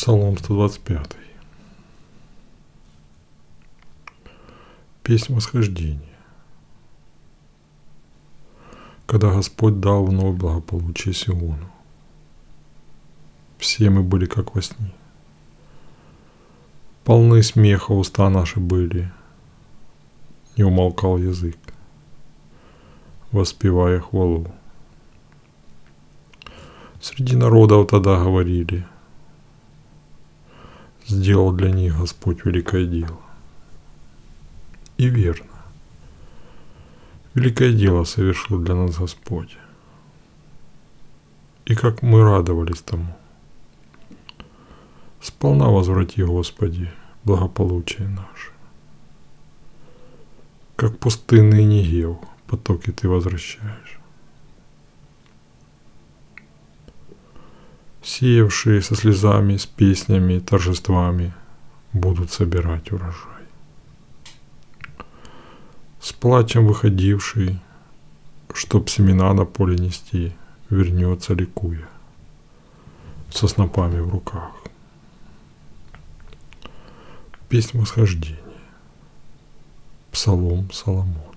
Псалом 125. Песнь восхождения. Когда Господь дал вновь благополучие Сиону, все мы были как во сне. Полны смеха уста наши были, не умолкал язык, воспевая хвалу. Среди народов тогда говорили, сделал для них Господь великое дело. И верно. Великое дело совершил для нас Господь. И как мы радовались тому. Сполна возврати, Господи, благополучие наше. Как пустынный Негев потоки Ты возвращаешь. Сеявшие со слезами, с песнями, торжествами будут собирать урожай. С плачем выходивший, чтоб семена на поле нести, вернется ликуя, со снопами в руках. Песнь восхождения. Псалом Соломон.